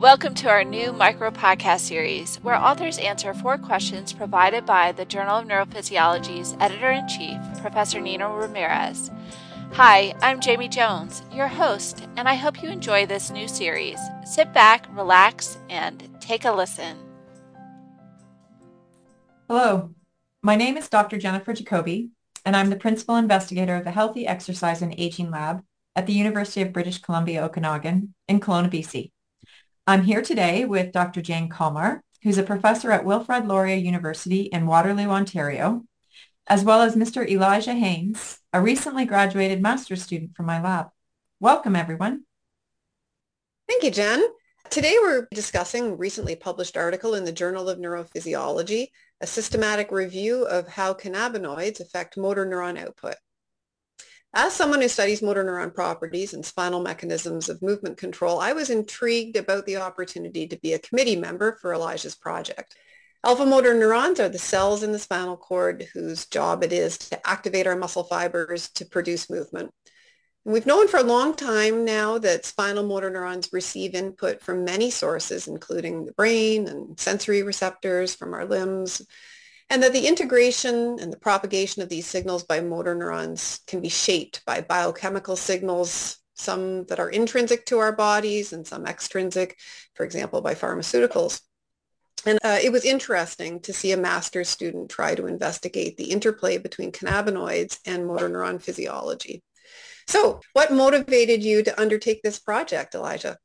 Welcome to our new micro podcast series, where authors answer four questions provided by the Journal of Neurophysiology's editor in chief, Professor Nino Ramirez. Hi, I'm Jamie Jones, your host, and I hope you enjoy this new series. Sit back, relax, and take a listen. Hello, my name is Dr. Jennifer Jakobi, and I'm the principal investigator of the Healthy Exercise and Aging Lab at the University of British Columbia Okanagan in Kelowna, BC. I'm here today with Dr. Jayne Kalmar, who's a professor at Wilfrid Laurier University in Waterloo, Ontario, as well as Mr. Elijah Haynes, a recently graduated master's student from my lab. Welcome, everyone. Thank you, Jen. Today we're discussing a recently published article in the Journal of Neurophysiology, a systematic review of how cannabinoids affect motor neuron output. As someone who studies motor neuron properties and spinal mechanisms of movement control, I was intrigued about the opportunity to be a committee member for Elijah's project. Alpha motor neurons are the cells in the spinal cord whose job it is to activate our muscle fibers to produce movement. We've known for a long time now that spinal motor neurons receive input from many sources, including the brain and sensory receptors from our limbs, and that the integration and the propagation of these signals by motor neurons can be shaped by biochemical signals, some that are intrinsic to our bodies and some extrinsic, for example, by pharmaceuticals. And uh, it was interesting to see a master's student try to investigate the interplay between cannabinoids and motor neuron physiology. So what motivated you to undertake this project, Elijah?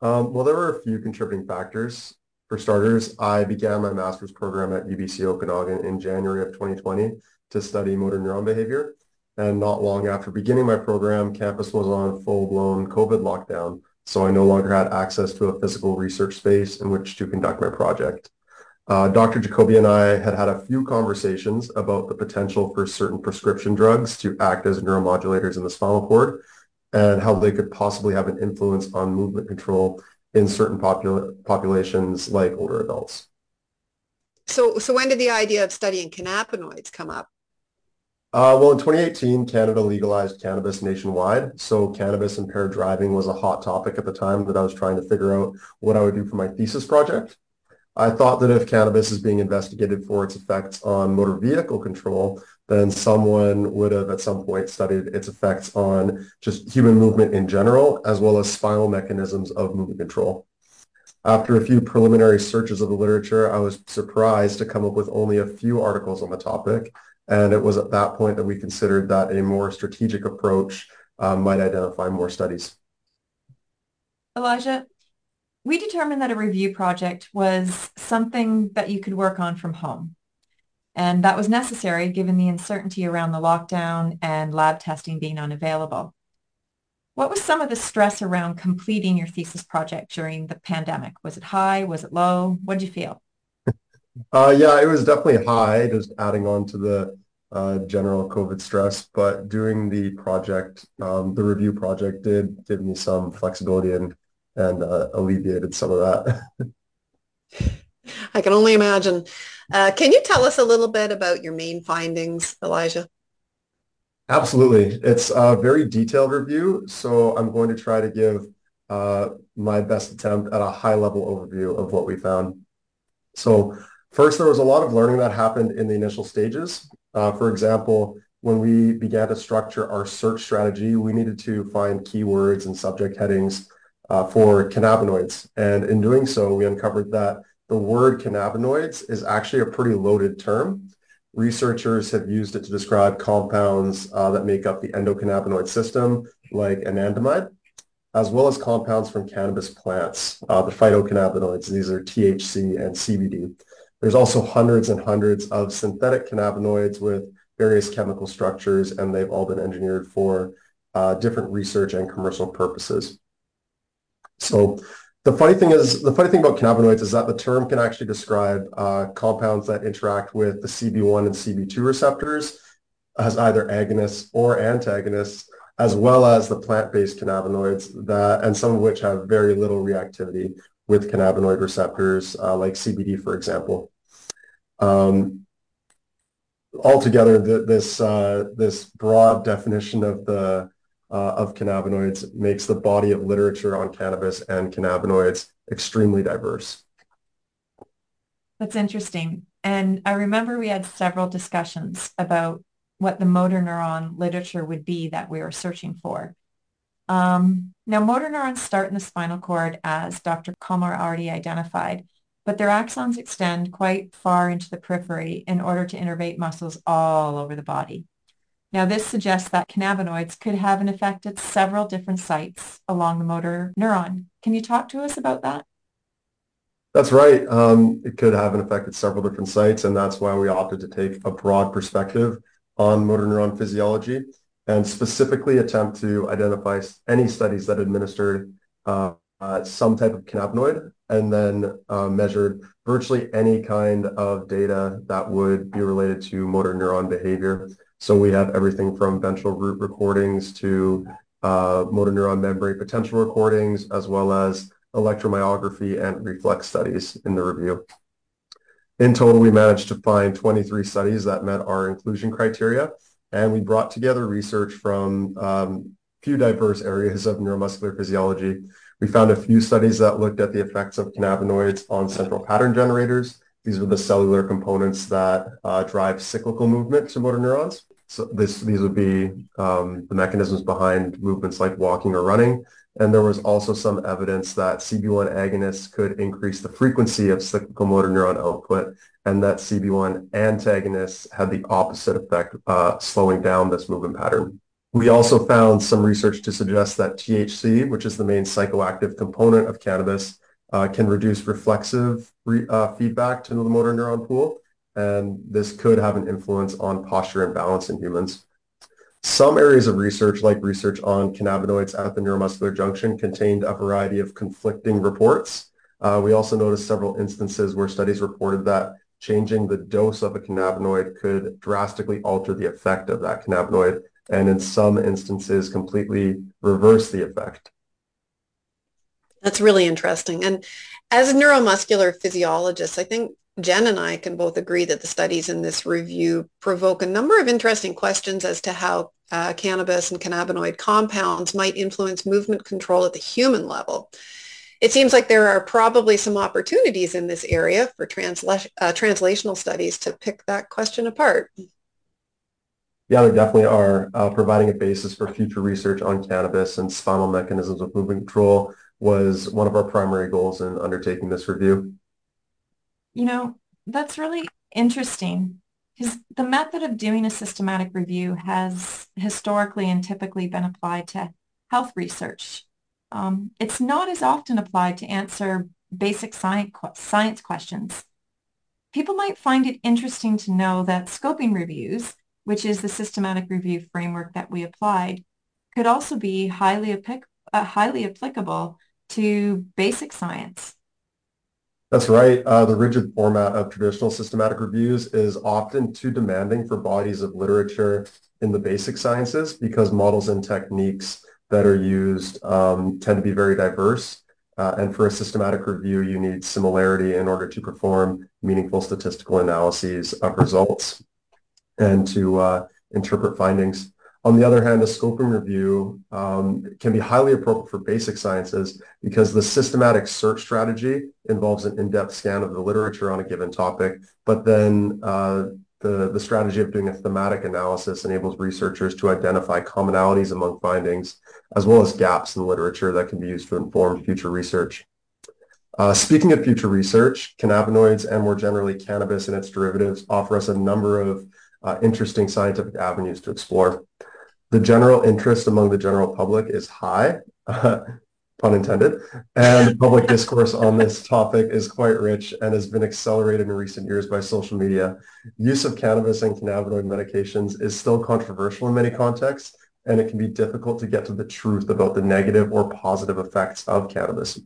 Um, well, there were a few contributing factors. For starters, I began my master's program at UBC Okanagan in January of 2020 to study motor neuron behavior. And not long after beginning my program, campus was on full-blown COVID lockdown, so I no longer had access to a physical research space in which to conduct my project. Uh, Dr. Jakobi and I had had a few conversations about the potential for certain prescription drugs to act as neuromodulators in the spinal cord and how they could possibly have an influence on movement control in certain popula- populations like older adults. So, so when did the idea of studying cannabinoids come up? Uh, well, in 2018, Canada legalized cannabis nationwide. So cannabis impaired driving was a hot topic at the time that I was trying to figure out what I would do for my thesis project. I thought that if cannabis is being investigated for its effects on motor vehicle control, then someone would have at some point studied its effects on just human movement in general, as well as spinal mechanisms of movement control. After a few preliminary searches of the literature, I was surprised to come up with only a few articles on the topic. And it was at that point that we considered that a more strategic approach um, might identify more studies. Elijah, we determined that a review project was something that you could work on from home. And that was necessary given the uncertainty around the lockdown and lab testing being unavailable. What was some of the stress around completing your thesis project during the pandemic? Was it high? Was it low? What did you feel? Uh, yeah, it was definitely high, just adding on to the uh, general COVID stress. But doing the project, um, the review project did give me some flexibility and, and uh, alleviated some of that. I can only imagine. Uh, can you tell us a little bit about your main findings, Elijah? Absolutely. It's a very detailed review, so I'm going to try to give uh, my best attempt at a high-level overview of what we found. So first, there was a lot of learning that happened in the initial stages. Uh, for example, when we began to structure our search strategy, we needed to find keywords and subject headings for cannabinoids. And in doing so, we uncovered that the word cannabinoids is actually a pretty loaded term. Researchers have used it to describe compounds uh, that make up the endocannabinoid system, like anandamide, as well as compounds from cannabis plants, uh, the phytocannabinoids. These are THC and CBD. There's also hundreds and hundreds of synthetic cannabinoids with various chemical structures, and they've all been engineered for uh, different research and commercial purposes. So the funny thing is, the funny thing about cannabinoids is that the term can actually describe uh, compounds that interact with the CB1 and CB2 receptors as either agonists or antagonists, as well as the plant-based cannabinoids that, and some of which have very little reactivity with cannabinoid receptors, uh, like CBD, for example. Um, altogether, the, this uh, this broad definition of the uh, of cannabinoids makes the body of literature on cannabis and cannabinoids extremely diverse. That's interesting. And I remember we had several discussions about what the motor neuron literature would be that we were searching for. Um, now, motor neurons start in the spinal cord, as Dr. Kalmar already identified, but their axons extend quite far into the periphery in order to innervate muscles all over the body. Now, this suggests that cannabinoids could have an effect at several different sites along the motor neuron. Can you talk to us about that? That's right. Um, it could have an effect at several different sites, and that's why we opted to take a broad perspective on motor neuron physiology and specifically attempt to identify any studies that administered uh, uh, some type of cannabinoid and then uh, measured virtually any kind of data that would be related to motor neuron behavior. So we have everything from ventral root recordings to uh, motor neuron membrane potential recordings, as well as electromyography and reflex studies in the review. In total, we managed to find 23 studies that met our inclusion criteria, and we brought together research from um, few diverse areas of neuromuscular physiology. We found a few studies that looked at the effects of cannabinoids on central pattern generators. These are the cellular components that uh, drive cyclical movement to motor neurons. So this, these would be um, the mechanisms behind movements like walking or running. And there was also some evidence that CB1 agonists could increase the frequency of cyclical motor neuron output and that CB1 antagonists had the opposite effect, uh, slowing down this movement pattern. We also found some research to suggest that THC, which is the main psychoactive component of cannabis, uh, can reduce reflexive re, uh, feedback to the motor neuron pool, and this could have an influence on posture and balance in humans. Some areas of research, like research on cannabinoids at the neuromuscular junction, contained a variety of conflicting reports. Uh, we also noticed several instances where studies reported that changing the dose of a cannabinoid could drastically alter the effect of that cannabinoid, and in some instances completely reverse the effect. That's really interesting. And as neuromuscular physiologists, I think Jen and I can both agree that the studies in this review provoke a number of interesting questions as to how uh, cannabis and cannabinoid compounds might influence movement control at the human level. It seems like there are probably some opportunities in this area for transla- uh, translational studies to pick that question apart. Yeah, there definitely are. Uh, providing a basis for future research on cannabis and spinal mechanisms of movement control was one of our primary goals in undertaking this review. You know, that's really interesting because the method of doing a systematic review has historically and typically been applied to health research. Um, it's not as often applied to answer basic science, science questions. People might find it interesting to know that scoping reviews, which is the systematic review framework that we applied, could also be highly, uh, highly applicable to basic science. That's right. Uh, the rigid format of traditional systematic reviews is often too demanding for bodies of literature in the basic sciences because models and techniques that are used um, tend to be very diverse. Uh, and for a systematic review, you need similarity in order to perform meaningful statistical analyses of results and to uh, interpret findings. On the other hand, a scoping review um, can be highly appropriate for basic sciences because the systematic search strategy involves an in-depth scan of the literature on a given topic, but then uh, the, the strategy of doing a thematic analysis enables researchers to identify commonalities among findings, as well as gaps in literature that can be used to inform future research. Uh, speaking of future research, cannabinoids and more generally cannabis and its derivatives offer us a number of uh, interesting scientific avenues to explore. The general interest among the general public is high, pun intended, and public discourse on this topic is quite rich and has been accelerated in recent years by social media. Use of cannabis and cannabinoid medications is still controversial in many contexts, and it can be difficult to get to the truth about the negative or positive effects of cannabis.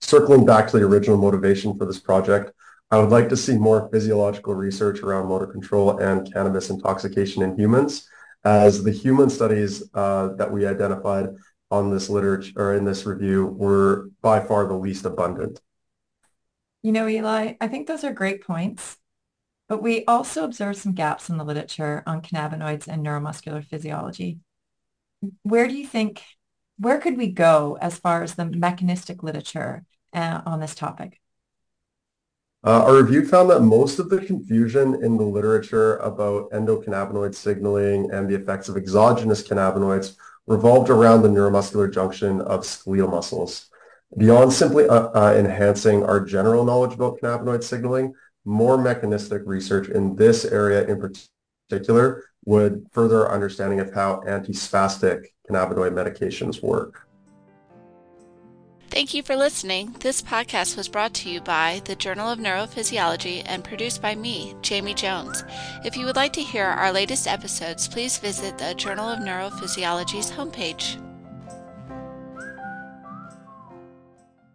Circling back to the original motivation for this project, I would like to see more physiological research around motor control and cannabis intoxication in humans as the human studies uh, that we identified on this literature or in this review were by far the least abundant. You know, Eli, I think those are great points, but we also observed some gaps in the literature on cannabinoids and neuromuscular physiology. where do you think, where could we go as far as the mechanistic literature uh, on this topic? Uh, our review found that most of the confusion in the literature about endocannabinoid signaling and the effects of exogenous cannabinoids revolved around the neuromuscular junction of skeletal muscles. Beyond simply uh, uh, enhancing our general knowledge about cannabinoid signaling, more mechanistic research in this area in particular would further our understanding of how antispastic cannabinoid medications work. Thank you for listening. This podcast was brought to you by the Journal of Neurophysiology and produced by me, Jamie Jones. If you would like to hear our latest episodes, please visit the Journal of Neurophysiology's homepage.